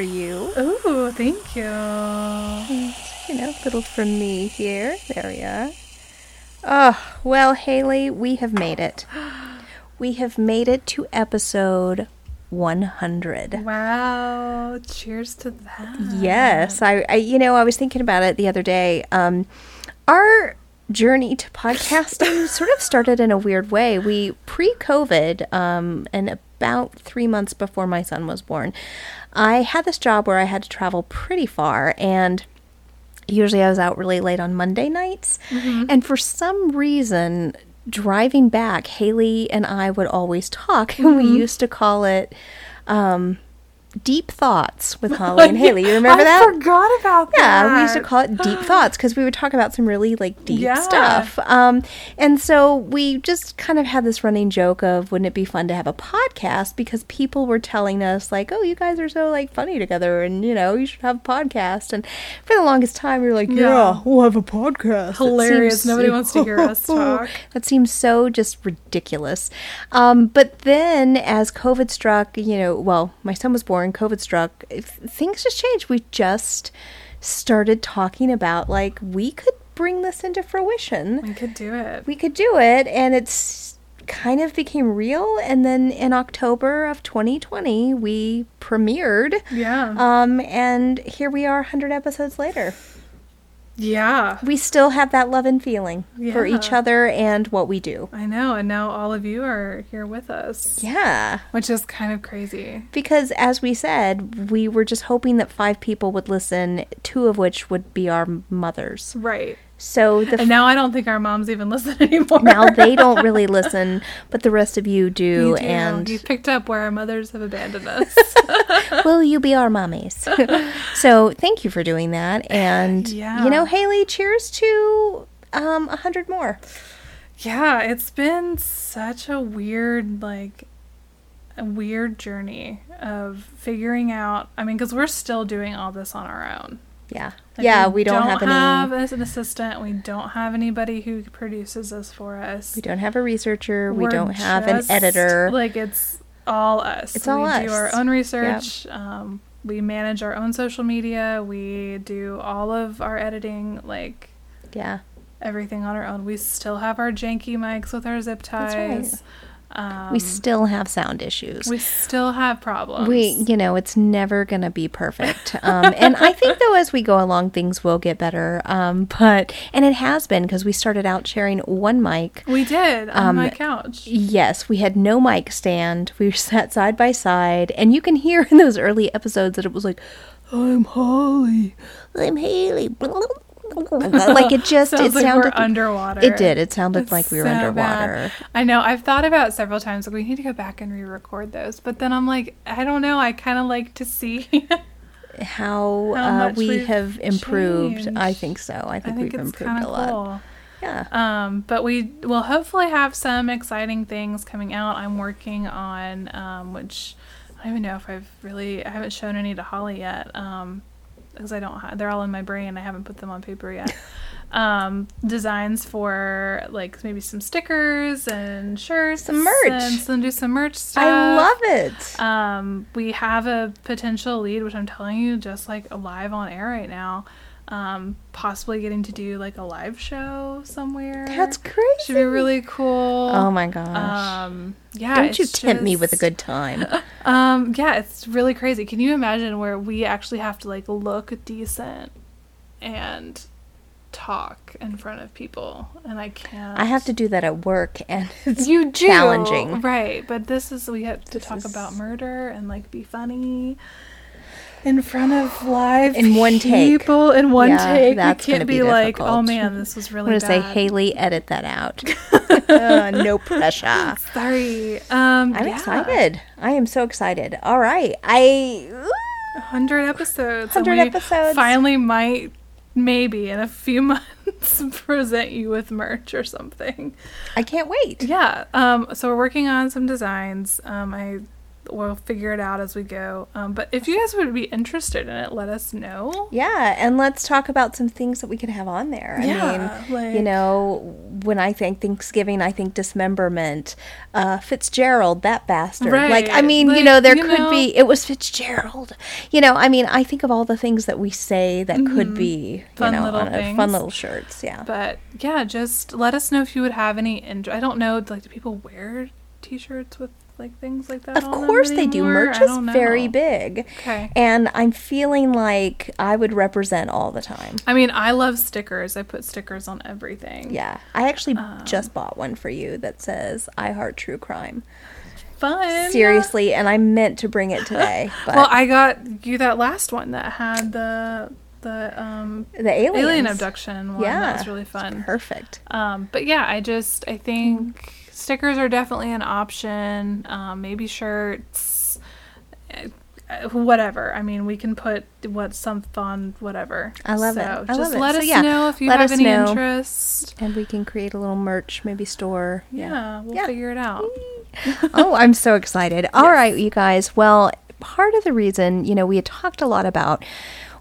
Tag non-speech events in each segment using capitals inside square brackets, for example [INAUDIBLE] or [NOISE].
For you. Ooh, thank you. You know, little for me here. There we are. Oh, well, Haley, we have made it. [GASPS] We have made it to episode 100. Wow. Cheers to that. Yes, I, I, you know, I was thinking about it the other day. Um, our journey to podcasting [LAUGHS] sort of started in a weird way. We pre-COVID, um, and about three months before my son was born, I had this job where I had to travel pretty far, and usually I was out really late on Monday nights, and for some reason. Driving back, Haley and I would always talk, and we used to call it um, Deep Thoughts with [LAUGHS] Holly and Haley. You remember I that? I forgot about that. Yeah, we used to call it deep [GASPS] thoughts because we would talk about some really like deep Yeah. stuff. Um, and so we just kind of had this running joke of wouldn't it be fun to have a podcast because people were telling us like, oh, you guys are so like funny together, and you know you should have a podcast. And for the longest time, we were like, yeah, Yeah. we'll have a podcast. Hilarious. Nobody wants to hear us [LAUGHS] talk. that seems so just ridiculous. Um, but then, as COVID struck, you know, well, my son was born, COVID struck, things just changed. We just started talking about like we could bring this into fruition. We could do it. We could do it, and it's kind of became real. And then in October of 2020, we premiered. Yeah. Um, and here we are, 100 episodes later yeah. we still have that love and feeling for each other and what we do. I know. And now all of you are here with us. Yeah. Which is kind of crazy. Because as we said, we were just hoping that five people would listen, two of which would be our mothers. Right. So the And now I don't think our moms even [LAUGHS] listen anymore. now they don't really listen, but the rest of you do, You do. and you picked up where our mothers have abandoned us. [LAUGHS] will you be our mommies? [LAUGHS] so thank you for doing that. [SIGHS] And Yeah. you know, Haley, cheers to um a hundred more. Yeah, it's been such a weird, like, a weird journey of figuring out. I mean, because we're still doing all this on our own. Yeah. Like, yeah, we don't, have any as an assistant. We don't have anybody who produces this for us. we don't have a researcher, we We're don't have an editor. Like it's all us. It's all we us. do our own research. Um, we manage our own social media. We do all of our editing. Like yeah. everything on our own. We still have our janky mics with our zip That's right. Um, we still have sound issues. we still have problems. We, you know, it's never going to be perfect. Um, and I think, though, as we go along, things will get better. Um, but, and it has been because we started out sharing one mic. we did on Um, my couch. Yes, we had no mic stand. We [LAUGHS] sat side by side. And you can hear in those early episodes that it was like, I'm Holly. I'm Haley. [LAUGHS] like it just, Sounds it like sounded. we're underwater. It did. It sounded It's like we were so underwater. bad. I know. I've thought about it several times. Like we need to go back and re-record those. But then I'm like, I don't know. I kind of like to see. [LAUGHS] How, [LAUGHS] How uh, we have improved. I think so. I I think, think we've improved a lot. cool. Yeah. Um, but we will hopefully have some exciting things coming out. I'm working on, um, which I don't even know if I've really, I haven't shown any to Holly yet, um, because I don't. They're all in my brain. I haven't put them on paper yet. [LAUGHS] um, designs for like maybe some stickers and shirts, Some merch. and some do some merch stuff. I love it. Um, we have a potential lead, which I'm telling you, just like live on air right now. Um, possibly getting to do like a live show somewhere. That's crazy. Should be really cool. Oh my gosh. Um, yeah. Don't you tempt me with a good time. [LAUGHS] Um, yeah, it's really crazy. Can you imagine where we actually have to like look decent and talk in front of people, and I can't. I have to do that at work, and [LAUGHS] it's You do challenging. right? But this is we have to This talk is- about murder and like be funny. In front of live In one take. people in one Yeah, take. that's we gonna can't be be, like, oh man, this was really. I'm going bad. to say, Haley, edit that out. [LAUGHS] Uh, no pressure. [LAUGHS] Sorry. Um, I'm yeah. excited. I am so excited. All right. I. 100 episodes. 100 episodes. Finally, might maybe in a few [LAUGHS] months present you with merch or something. I can't wait. Yeah. Um. So we're working on some designs. Um. I will figure it out as we go. Um. But if you guys would be interested in it, let us know. Yeah, and let's talk about some things that we could have on there. I Yeah, mean, like- you know, when I think Thanksgiving, I think dismemberment. Uh, Fitzgerald, that bastard. Right. Like, I mean, you know, there you could know- be. It was Fitzgerald. You know, I mean, I think of all the things that we say that could be, Mm-hmm. Fun you know, little on a fun little shirts. Yeah. But yeah, just let us know if you would have any. int- I don't know. Like, do people wear T-shirts with like things like that? Of on them course they do. Merch is very big. Okay. And I'm feeling like I would represent all the time. I mean, I love stickers. I put stickers on everything. Yeah. I actually Um, just bought one for you that says I heart true crime. Fun. Seriously, and I meant to bring it today. [LAUGHS] But Well, I got you that last one that had the the um the aliens. alien abduction one. Yeah. that was really fun. Perfect. Um, but yeah, I just I think stickers are definitely an option. Um, maybe shirts, uh, whatever. I mean, we can put what some fun whatever. I love it. I just love it. let So us yeah, know if you have any know. interest. And we can create a little merch, maybe store. Yeah, we'll Yeah. figure it out. oh, I'm so excited. [LAUGHS] All right, you guys. Well, part of the reason, you know, we had talked a lot about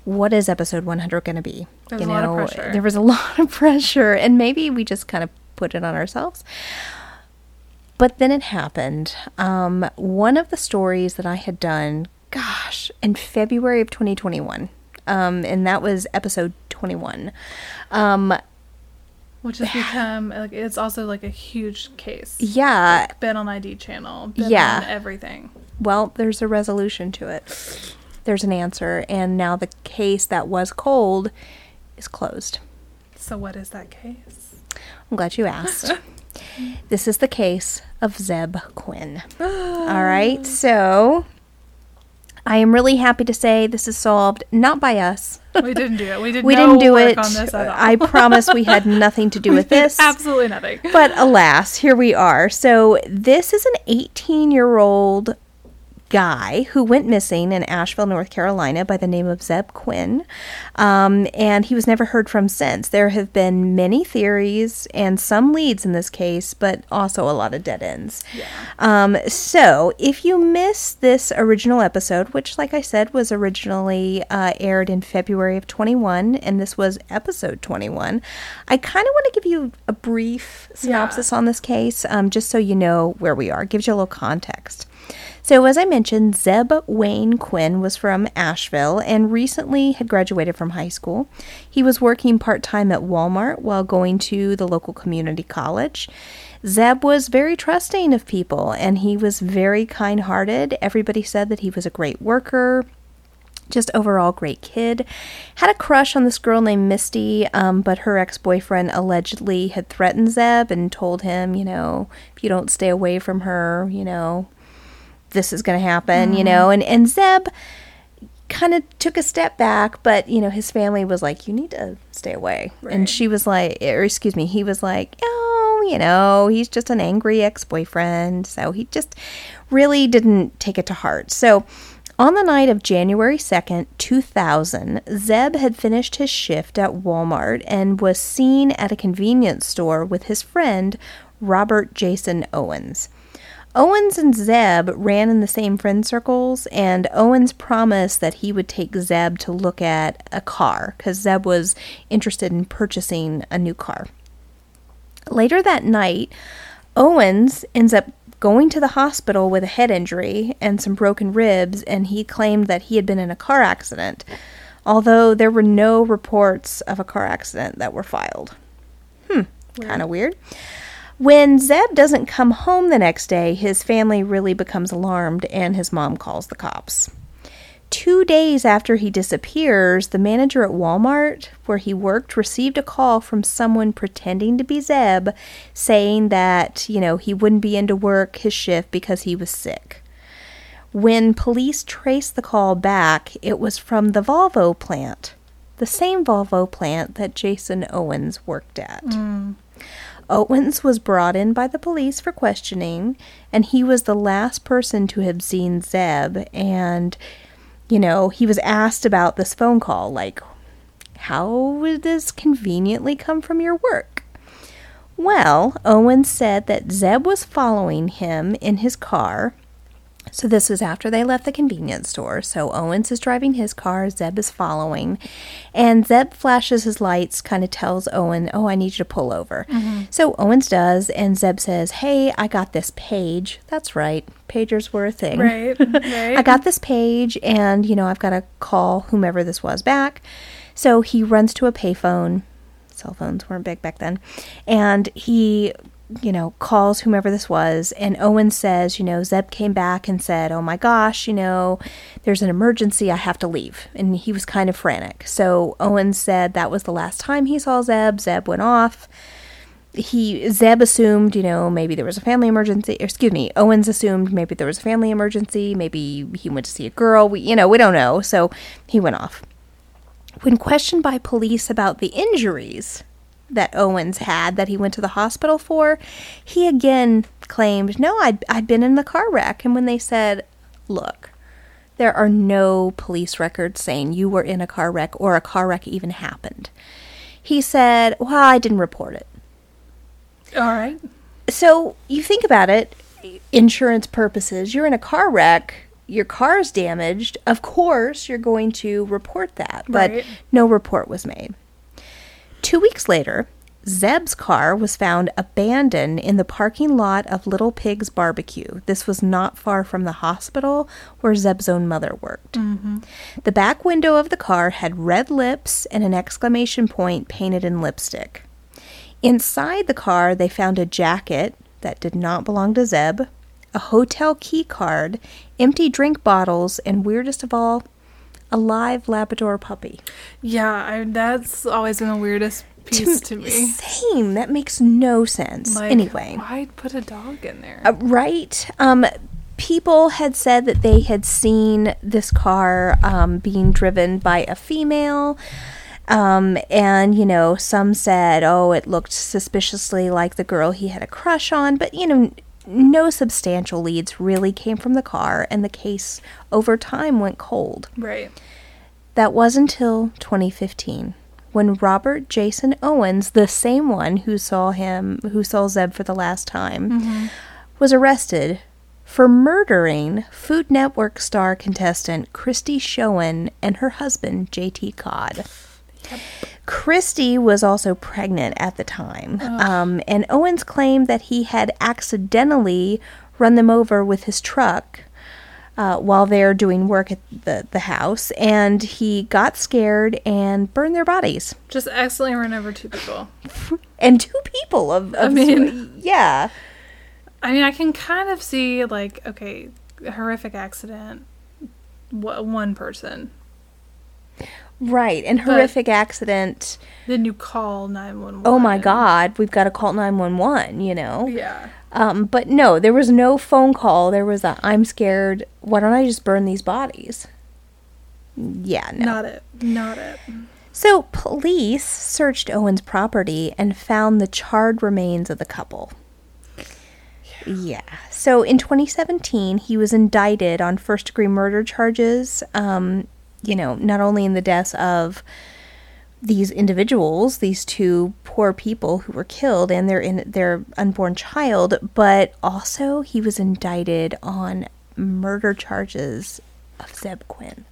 what is episode 100 going to be. There's you a know, lot of pressure. there was a [LAUGHS] lot of pressure, and maybe we just kind of put it on ourselves. But then it happened. Um, one of the stories that I had done, gosh, in February of 2021, um, and that was episode 21. Um, Which has become like it's also like a huge case. yeah, Been on ID channel. Been Yeah. on everything. well, there's a resolution to it. There's an answer, and now the case that was cold is closed. So what is that case? I'm glad you asked. [LAUGHS] this is the case of Zeb Quinn. [GASPS] All right, so I am really happy to say this is solved not by us. We didn't do it. We did. [LAUGHS] We no didn't do work it. on this at all. I promise we had [LAUGHS] nothing to do with this. Absolutely nothing. But alas, here we are. So this is an 18 year old guy who went missing in Asheville, North Carolina, by the name of Zeb Quinn, um, and he was never heard from since. There have been many theories and some leads in this case, but also a lot of dead ends. Um, so if you miss this original episode, which, like I said, was originally uh, aired in February of 21, and this was episode 21, I kind of want to give you a brief synopsis on this case, um, just so you know where we are. Gives you a little context. So, as I mentioned, Zeb Wayne Quinn was from Asheville and recently had graduated from high school. He was working part time at Walmart while going to the local community college. Zeb was very trusting of people and he was very kind hearted. Everybody said that he was a great worker, just overall great kid. Had a crush on this girl named Misty, um, but her ex boyfriend allegedly had threatened Zeb and told him, you know, if you don't stay away from her, you know, this is going to happen, you mm-hmm. know. And, and Zeb kind of took a step back, but, you know, his family was like, you need to stay away. And she was like, or excuse me, he was like, oh, you know, he's just an angry ex boyfriend. So he just really didn't take it to heart. So, on the night of January 2nd, 2000, Zeb had finished his shift at Walmart and was seen at a convenience store with his friend, Robert Jason Owens. Owens and Zeb ran in the same friend circles, and Owens promised that he would take Zeb to look at a car because Zeb was interested in purchasing a new car. Later that night, Owens ends up going to the hospital with a head injury and some broken ribs, and he claimed that he had been in a car accident, although there were no reports of a car accident that were filed. Hmm, kind of weird. When Zeb doesn't come home the next day, his family really becomes alarmed and his mom calls the cops. Two days after he disappears, the manager at Walmart, where he worked, received a call from someone pretending to be Zeb saying that, you know, he wouldn't be into work his shift because he was sick. When police traced the call back, it was from the Volvo plant, the same Volvo plant that Jason Owens worked at. Mm. Owens was brought in by the police for questioning, and he was the last person to have seen Zeb. And, you know, he was asked about this phone call like, how would this conveniently come from your work? Well, Owens said that Zeb was following him in his car. So this was after they left the convenience store. So Owens is driving his car, Zeb is following, and Zeb flashes his lights, kind of tells Owen, "Oh, I need you to pull over." Mm-hmm. So Owens does, and Zeb says, "Hey, I got this page." That's right, pagers were a thing. Right. [LAUGHS] Right. I got this page, and you know I've got to call whomever this was back. So he runs to a payphone. Cell phones weren't big back then, and he, you know, calls whomever this was. And Owen says, you know, Zeb came back and said, "Oh my gosh, you know, there's an emergency. I have to leave." And he was kind of frantic. So Owen said that was the last time he saw Zeb. Zeb went off he Zeb assumed, you know, maybe there was a family emergency. Excuse me, Owens assumed maybe there was a family emergency. Maybe he went to see a girl. We, you know, we don't know. So he went off. When questioned by police about the injuries that Owens had that he went to the hospital for, he again claimed, "No, I'd I'd been in the car wreck." And when they said, "Look, there are no police records saying you were in a car wreck or a car wreck even happened," he said, "Well, I didn't report it." All right. So you think about it, insurance purposes, you're in a car wreck, your car's damaged, of course you're going to report that, but Right. no report was made. Two weeks later, Zeb's car was found abandoned in the parking lot of Little Pig's Barbecue. This was not far from the hospital where Zeb's own mother worked. Mm-hmm. The back window of the car had red lips and an exclamation point painted in lipstick. Inside the car, they found a jacket that did not belong to Zeb, a hotel key card, empty drink bottles, and weirdest of all, a live Labrador puppy. Yeah, I, that's always been the weirdest piece to me. Same. That makes no sense. Like, anyway. why put a dog in there? Uh, right. Um, people had said that they had seen this car um, being driven by a female. Um, and, you know, some said, oh, it looked suspiciously like the girl he had a crush on. But, you know, no substantial leads really came from the car, and the case over time went cold. right. That was until 2015 when Robert Jason Owens, the same one who saw him, who saw Zeb for the last time, mm-hmm. was arrested for murdering Food Network star contestant Christy Schoen and her husband JT Codd. Christy was also pregnant at the time, um, and Owens claimed that he had accidentally run them over with his truck uh, while they're doing work at the, the house, and he got scared and burned their bodies. Just accidentally run over two people. [LAUGHS] And two people of, of mean- yeah. I mean, I can kind of see like, okay, horrific accident. One person. Right, and horrific accident. Then you call nine one one. Oh my God, we've got to call 911, you know? Yeah. Um, but no, there was no phone call. There was a, I'm scared. Why don't I just burn these bodies? Yeah, no. Not it. Not it. So, police searched Owen's property and found the charred remains of the couple. Yeah. So, in 2017, he was indicted on first degree murder charges. Um, you know, not only in the deaths of these individuals, these two poor people who were killed and their in their unborn child, but also he was indicted on murder charges of Zeb Quinn.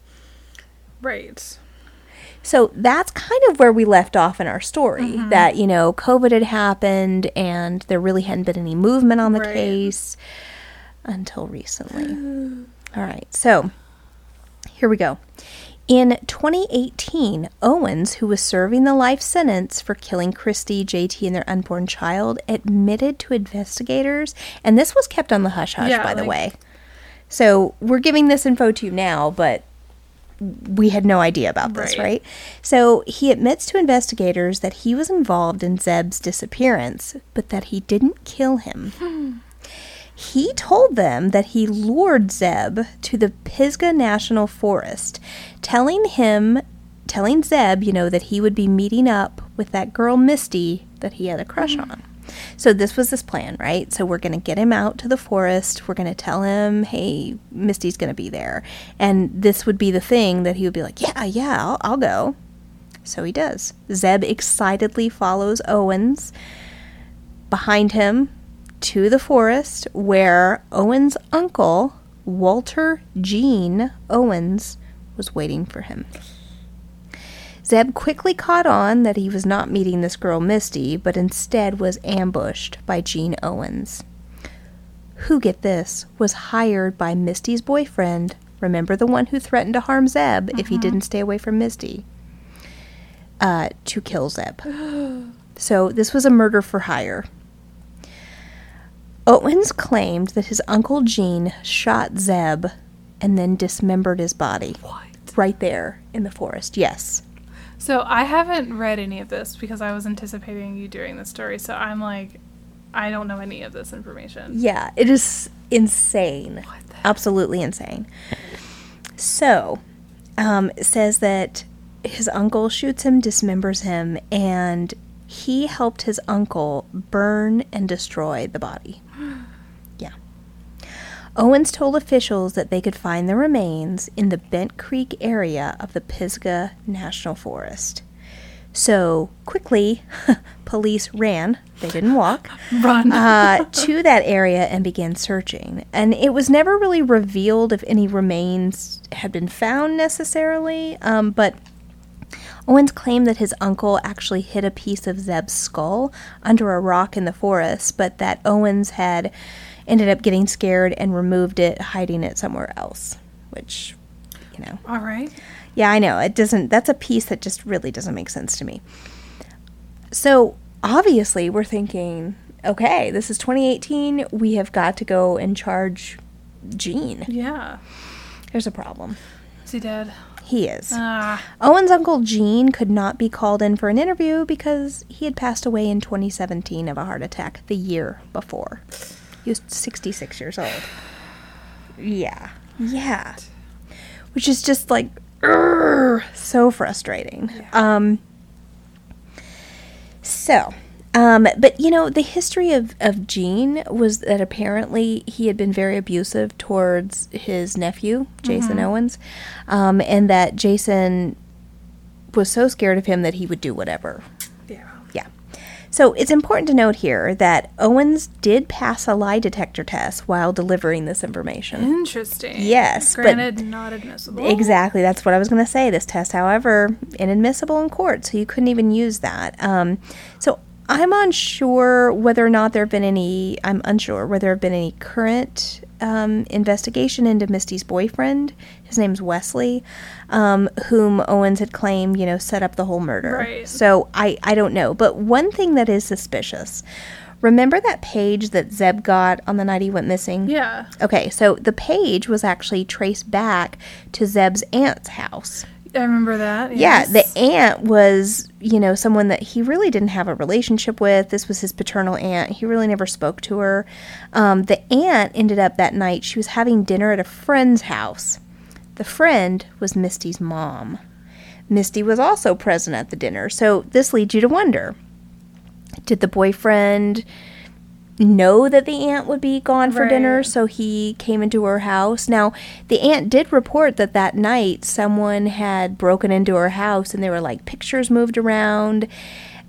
Right. So that's kind of where we left off in our story mm-hmm. that, you know, COVID had happened and there really hadn't been any movement on the Right. case until recently. [SIGHS] All right. So here we go. In 2018, Owens, who was serving the life sentence for killing Christy, JT, and their unborn child, admitted to investigators, and this was kept on the hush hush, Yeah, by the way. So we're giving this info to you now, but we had no idea about this, Right. right? So he admits to investigators that he was involved in Zeb's disappearance, but that he didn't kill him. [LAUGHS] he told them that he lured Zeb to the Pisgah National Forest, telling him, telling Zeb, you know, that he would be meeting up with that girl Misty that he had a crush mm-hmm. on. So this was this plan, right? So we're going to get him out to the forest. We're going to tell him, "Hey, Misty's going to be there," and this would be the thing that he would be like, "Yeah, yeah, I'll, I'll go." So he does. Zeb excitedly follows Owens behind him to the forest where Owen's uncle, Walter Gene Owens, was waiting for him. Zeb quickly caught on that he was not meeting this girl Misty, but instead was ambushed by Jean Owens, who, get this, was hired by Misty's boyfriend. Remember the one who threatened to harm Zeb if he didn't stay away from Misty? Uh, to kill Zeb. [GASPS] so this was a murder for hire. Owens claimed that his uncle Gene shot Zeb and then dismembered his body What? right there in the forest. Yes. So I haven't read any of this because I was anticipating you doing this story. So I'm like, I don't know any of this information. Yeah, it is insane. What the heck? Absolutely insane. So, um, it says that his uncle shoots him, dismembers him, and he helped his uncle burn and destroy the body. [GASPS] Yeah. Owens told officials that they could find the remains in the Bent Creek area of the Pisgah National Forest. So, quickly, [LAUGHS] police ran, they didn't walk, [LAUGHS] Run. uh, to that area and began searching. And it was never really revealed if any remains had been found necessarily, um, but Owens claimed that his uncle actually hid a piece of Zeb's skull under a rock in the forest, but that Owens had ended up getting scared and removed it, hiding it somewhere else. Which, you know, All right. yeah, I know. It doesn't, that's a piece that just really doesn't make sense to me. So obviously, we're thinking, okay, this is 2018. We have got to go and charge Gene. Yeah. There's a problem. Is he dead? He is. Ah. Owen's uncle Gene could not be called in for an interview because he had passed away in 2017 of a heart attack the year before. He was 66 years old. [SIGHS] Yeah. Yeah. Which is just like urgh, so frustrating. Um so, um, but you know, the history of, of Gene was that apparently he had been very abusive towards his nephew, Jason Owens, um, and that Jason was so scared of him that he would do whatever. Yeah. Yeah. So it's important to note here that Owens did pass a lie detector test while delivering this information. Interesting. Yes, but- Granted, not admissible. Exactly. That's what I was going to say. This test, however, inadmissible in court, so you couldn't even use that. Um, so I'm unsure whether or not there have been any. I'm unsure whether there have been any current um, investigation into Misty's boyfriend. His name's Wesley, um, whom Owens had claimed, you know, set up the whole murder. Right. So I I don't know. But one thing that is suspicious. Remember that page that Zeb got on the night he went missing? Yeah. Okay, so the page was actually traced back to Zeb's aunt's house. I remember that. Yeah, the aunt was, you know, someone that he really didn't have a relationship with. This was his paternal aunt. He really never spoke to her. Um, the aunt ended up that night, she was having dinner at a friend's house. The friend was Misty's mom. Misty was also present at the dinner. So this leads you to wonder did the boyfriend know that the aunt would be gone for dinner so he came into her house now the aunt did report that that night someone had broken into her house and there were like pictures moved around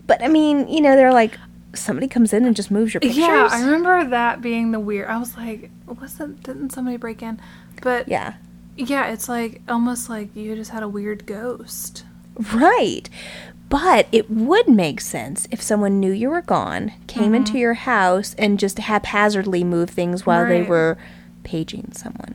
but i mean you know they're like somebody comes in and just moves your pictures Yeah, I remember that being the weird. I was like, wasn't didn't somebody break in? But yeah yeah, it's like almost like you just had a weird ghost. Right. But it would make sense if someone knew you were gone, came into your house, and just haphazardly moved things while they were paging someone,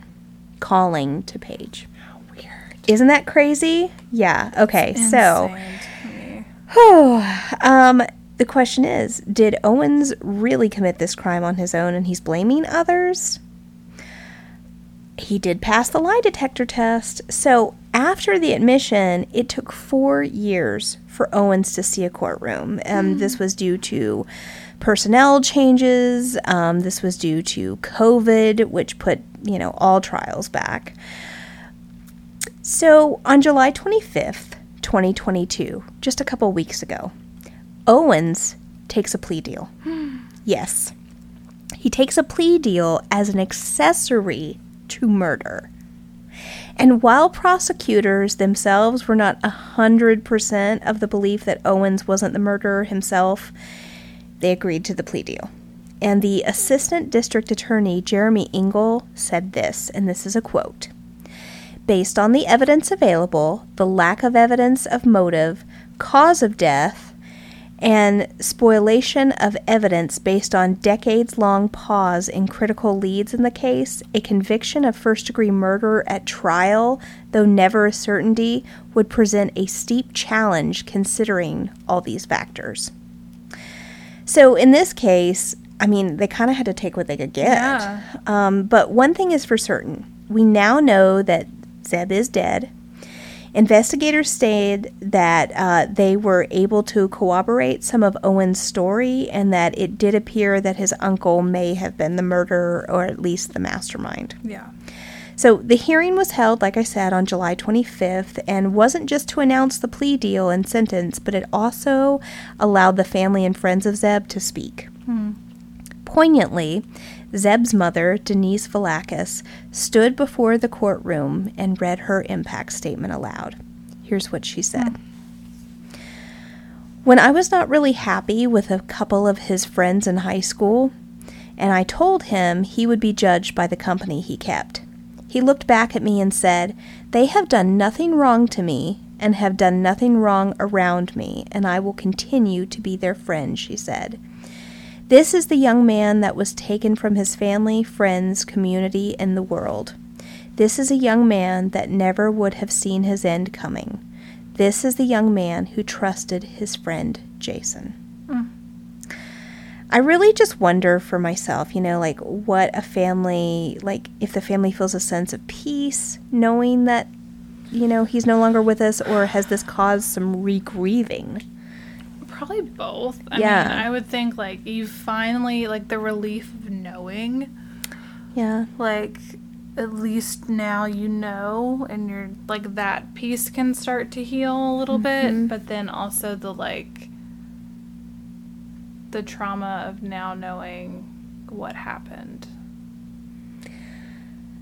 calling to page. How Weird. Isn't that crazy? Yeah. Okay. So, me. [SIGHS] um, the question is Did Owens really commit this crime on his own and he's blaming others? He did pass the lie detector test. So, after the admission, it took four years for Owens to see a courtroom. Um, This was due to personnel changes. Um, this was due to COVID, which put, you know, all trials back. So on July 25th, 2022, just a couple weeks ago, Owens takes a plea deal. [GASPS] yes. He takes a plea deal as an accessory to murder. And while prosecutors themselves were not 100% of the belief that Owens wasn't the murderer himself, they agreed to the plea deal. And the assistant district attorney, Jeremy Engel, said this, and this is a quote Based on the evidence available, the lack of evidence of motive, cause of death, and spoliation of evidence based on decades long pause in critical leads in the case, a conviction of first degree murder at trial, though never a certainty, would present a steep challenge considering all these factors. So in this case, I mean, they kind of had to take what they could get. Yeah. Um, but one thing is for certain we now know that Zeb is dead. Investigators stated that uh, they were able to corroborate some of Owen's story and that it did appear that his uncle may have been the murderer or at least the mastermind. Yeah. So the hearing was held, like I said, on July 25th and wasn't just to announce the plea deal and sentence, but it also allowed the family and friends of Zeb to speak. Poignantly, Zeb's mother, Denise Valakis, stood before the courtroom and read her impact statement aloud. Here's what she said. When I was not really happy with a couple of his friends in high school, and I told him he would be judged by the company he kept, he looked back at me and said, They have done nothing wrong to me and have done nothing wrong around me, and I will continue to be their friend, she said. This is the young man that was taken from his family, friends, community, and the world. This is a young man that never would have seen his end coming. This is the young man who trusted his friend Jason. Mm. I really just wonder for myself, you know, like what a family, like if the family feels a sense of peace knowing that, you know, he's no longer with us, or has this caused some re-grieving? Probably both. I Yeah. mean, I would think like you finally like the relief of knowing, Yeah. like at least now you know and you're like that piece can start to heal a little Mm-hmm. bit, but then also the like the trauma of now knowing what happened.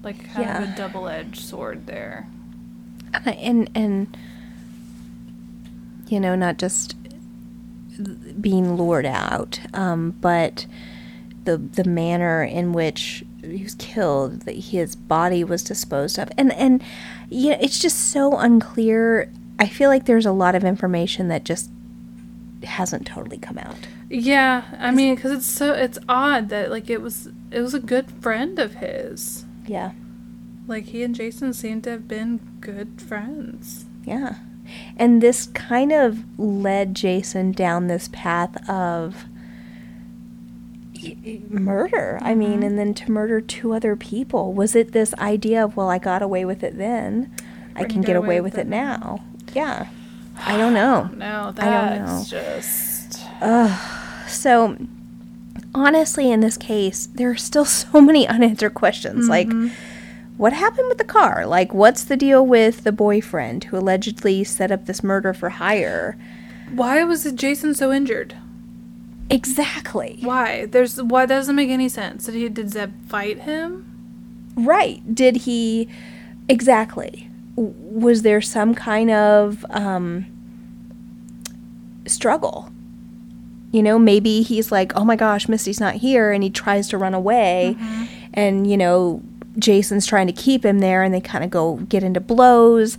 Like kind of a double-edged sword there. and and you know not just being lured out um, but the the manner in which he was killed that his body was disposed of and and you know it's just so unclear i feel like there's a lot of information that just hasn't totally come out Yeah, I mean, because it's so it's odd that like it was it was a good friend of his. yeah Like he and Jason seem to have been good friends. Yeah. And this kind of led Jason down this path of murder. I mm-hmm. mean, and then to murder two other people. Was it this idea of, well, I got away with it then, I can get away with it now? Yeah. I don't know. [SIGHS] No, I don't that's just So, honestly, in this case, there are still [LAUGHS] so many unanswered questions. Like, mm-hmm. What happened with the car? Like, what's the deal with the boyfriend who allegedly set up this murder for hire? why was Jason so injured? Exactly. Why? There's why that doesn't make any sense. Did he did Zeb fight him? Right. Did he. Exactly. Was there some kind of um, struggle? You know, maybe he's like, oh my gosh, Misty's not here, and he tries to run away, and, you know, Jason's trying to keep him there, and they kind of go get into blows.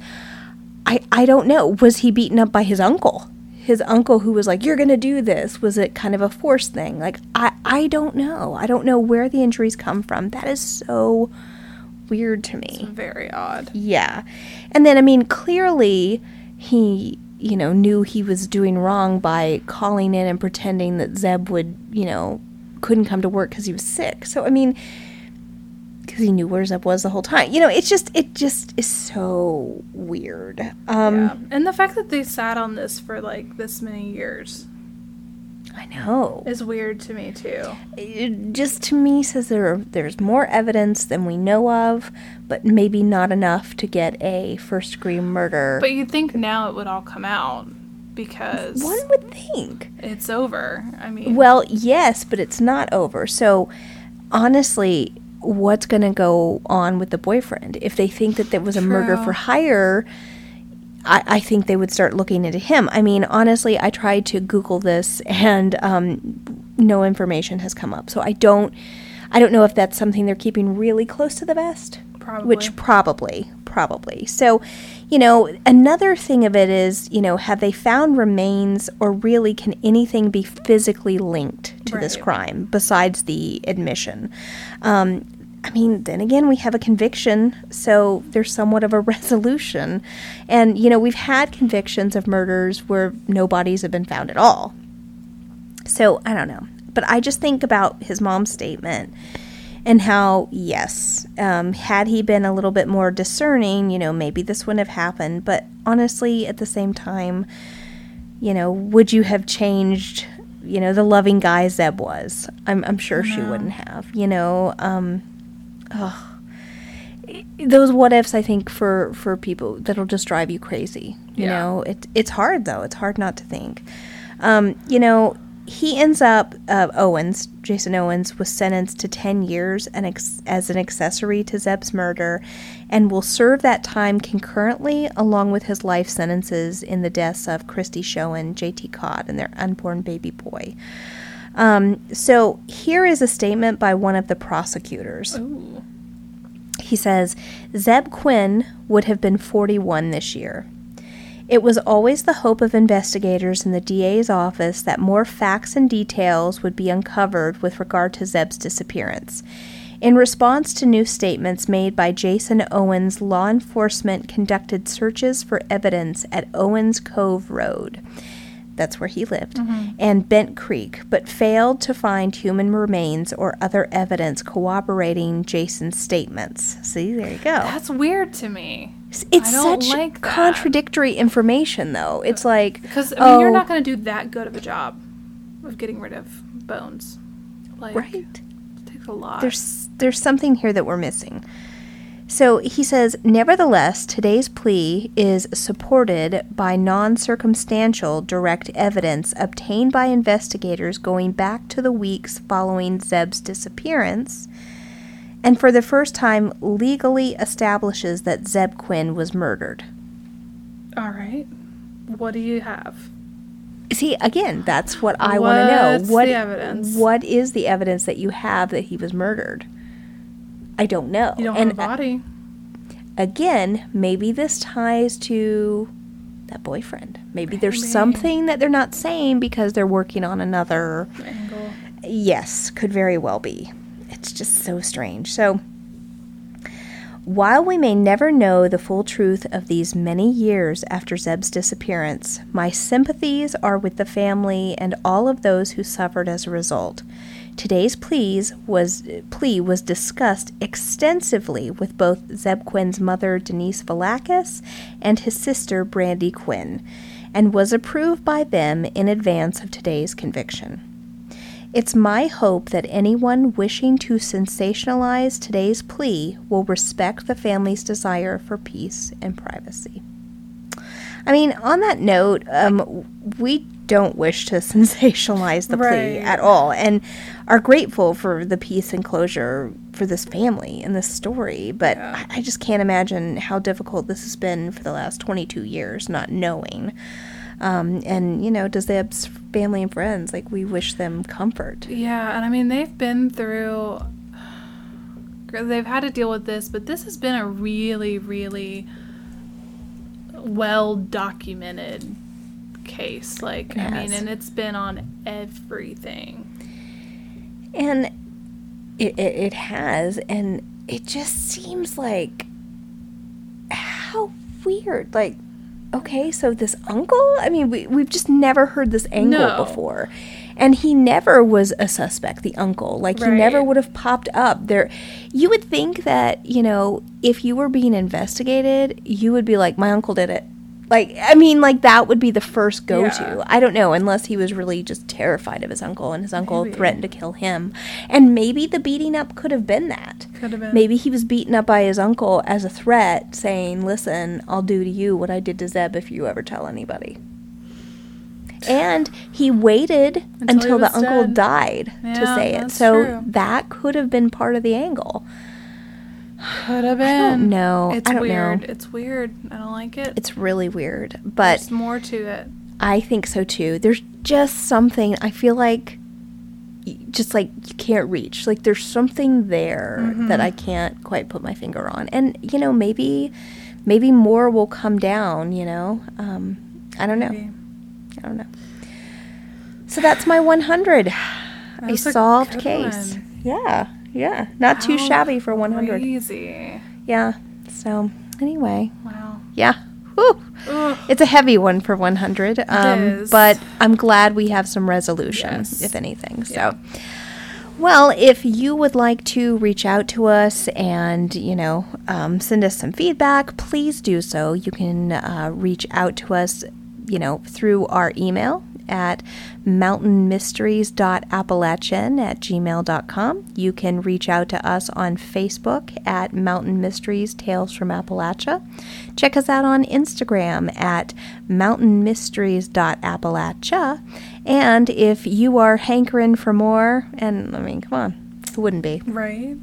I, I don't know. Was he beaten up by his uncle? His uncle who was like, You're gonna do this. Was it kind of a force thing? Like I, I don't know. I don't know where the injuries come from. That is so weird to me. Very odd. Yeah. And then I mean clearly he you know knew he was doing wrong by calling in and pretending that Zeb would, you know, couldn't come to work cuz he was sick. So I mean cuz he knew where Zeb was the whole time. You know, it's just it just is so weird. Um yeah. And the fact that they sat on this for like this many years. I know. is weird to me too. It just to me says there there's more evidence than we know of, but maybe not enough to get a first degree murder. But you'd think now it would all come out because one would think. it's over. I mean, Well, yes, but it's not over. So, honestly, what's going to go on with the boyfriend? If they think that there was a murder for hire, I, I think they would start looking into him. I mean, honestly, I tried to Google this and um, no information has come up. So I don't, I don't know if that's something they're keeping really close to the vest. Probably. Which probably, probably. So, you know, another thing of it is, you know, have they found remains or really can anything be physically linked to this crime besides the admission? Um, I mean, then again, we have a conviction, so there's somewhat of a [LAUGHS] resolution. And, you know, we've had convictions of murders where no bodies have been found at all. So I don't know. But I just think about his mom's statement and how, yes, um, had he been a little bit more discerning, you know, maybe this wouldn't have happened. But honestly, at the same time, you know, would you have changed, you know, the loving guy Zeb was? I'm, I'm sure she wouldn't have, you know. Um, ugh. Those what ifs, I think, for, for people that'll just drive you crazy. You Yeah. know, it, it's hard though. It's hard not to think. Um, you know, he ends up uh, Owens, Jason Owens, was sentenced to ten years and ex- as an accessory to Zeb's murder, and will serve that time concurrently along with his life sentences in the deaths of Christy Schoen, J.T. Codd, and their unborn baby boy. Um, so here is a statement by one of the prosecutors. Ooh. He says Zeb Quinn would have been 41 this year. It was always the hope of investigators in the DA's office that more facts and details would be uncovered with regard to Zeb's disappearance. In response to new statements made by Jason Owens, law enforcement conducted searches for evidence at Owens Cove Road. That's where he lived, mm-hmm. and Bent Creek, but failed to find human remains or other evidence corroborating Jason's statements. See, there you go. That's weird to me. It's, it's I don't such like contradictory information, though. It's like Because I mean, you're oh, not going to do that good of a job of getting rid of bones. Like, right. It takes a lot. There's there's something here that we're missing. So he says, nevertheless, today's plea is supported by non circumstantial direct evidence obtained by investigators going back to the weeks following Zeb's disappearance, and for the first time legally establishes that Zeb Quinn was murdered. All right. What do you have? See, again, that's what I want to know. What the evidence? What is the evidence that you have that he was murdered? I don't know. You don't and have a body. again, maybe this ties to that boyfriend. Maybe there's Maybe. something that they're not saying because they're working on another. Angle. Yes, could very well be. It's just so strange. So, while we may never know the full truth of these many years after Zeb's disappearance, my sympathies are with the family and all of those who suffered as a result. Today's pleas was plea was discussed extensively with both Zeb Quinn's mother Denise Valakis and his sister Brandy Quinn, and was approved by them in advance of today's conviction. It's my hope that anyone wishing to sensationalize today's plea will respect the family's desire for peace and privacy. I mean, on that note, um, we don't wish to [LAUGHS] sensationalize the plea Right. at all and are grateful for the peace and closure for this family and this story. But Yeah. I, I just can't imagine how difficult this has been for the last 22 years, not knowing. Um, and, you know, does they have family and friends, like, we wish them comfort. Yeah, and I mean they've been through. They've had to deal with this, but this has been a really, really well documented case. Like, I mean, and it's been on everything. And it, it, it has, and it just seems like how weird. Like, okay, so this uncle, I mean, we, we've just never heard this angle No. before. And he never was a suspect, the uncle. Like, he never would have popped up. There, you would think that, you know, if you were being investigated, you would be like, my uncle did it. Like, I mean, like that would be the first go to. Yeah. I don't know, unless he was really just terrified of his uncle and his uncle Maybe. threatened to kill him. And maybe the beating up could have been that. Could have been. Maybe he was beaten up by his uncle as a threat, saying, Listen, I'll do to you what I did to Zeb if you ever tell anybody. And he waited Until until, he the uncle dead. died to say it. So true. that could have been part of the angle. Could have been. Know. It's I don't weird. know. It's weird. I don't like it. It's really weird. But There's more to it. I think so too. There's just something I feel like just like you can't reach. Like there's something there that I can't quite put my finger on. And you know, maybe maybe more will come down, you know. Um I don't know. Maybe. I don't know. So that's my 100. [SIGHS] a a solved case. one. Yeah. Yeah. Not too shabby for 100. Crazy. Yeah. So, anyway, Wow. yeah. It's a heavy one for 100. Um, is. But I'm glad we have some resolution, Yes. if anything. So, Yeah. well, if you would like to reach out to us and, you know, um, send us some feedback, please do so. You can uh, reach out to us, you know, through our email at mountainmysteries.appalachian at gmail.com. You can reach out to us on Facebook at Mountain Mysteries Tales from Appalachia. Check us out on Instagram at mountainmysteries.appalachia. And if you are hankering for more, and I mean, come on, who wouldn't be? Right.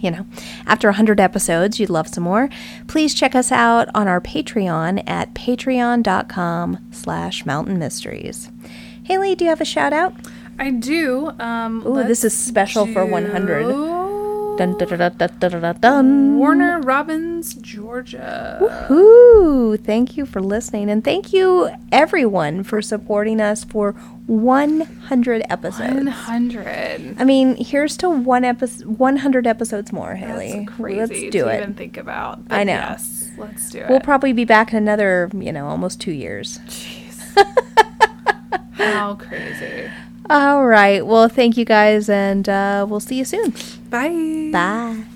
You know, after 100 episodes, you'd love some more, please check us out on our Patreon at patreon.com slash mountain mysteries. Haley, do you have a shout out? I do. Um, Ooh, this is special for 100. Dun. Warner Robins, Georgia. Ooh, thank you for listening. And thank you, everyone, for supporting us for 100 episodes. 100. I mean, here's to one episode, 100 episodes more, Haley. That's crazy Let's to do it. even think about. I know. Yes, let's do it. We'll probably be back in another, you know, almost two years. Jeez. [LAUGHS] How crazy. All right. Well, thank you guys, and uh, we'll see you soon. Bye. Bye.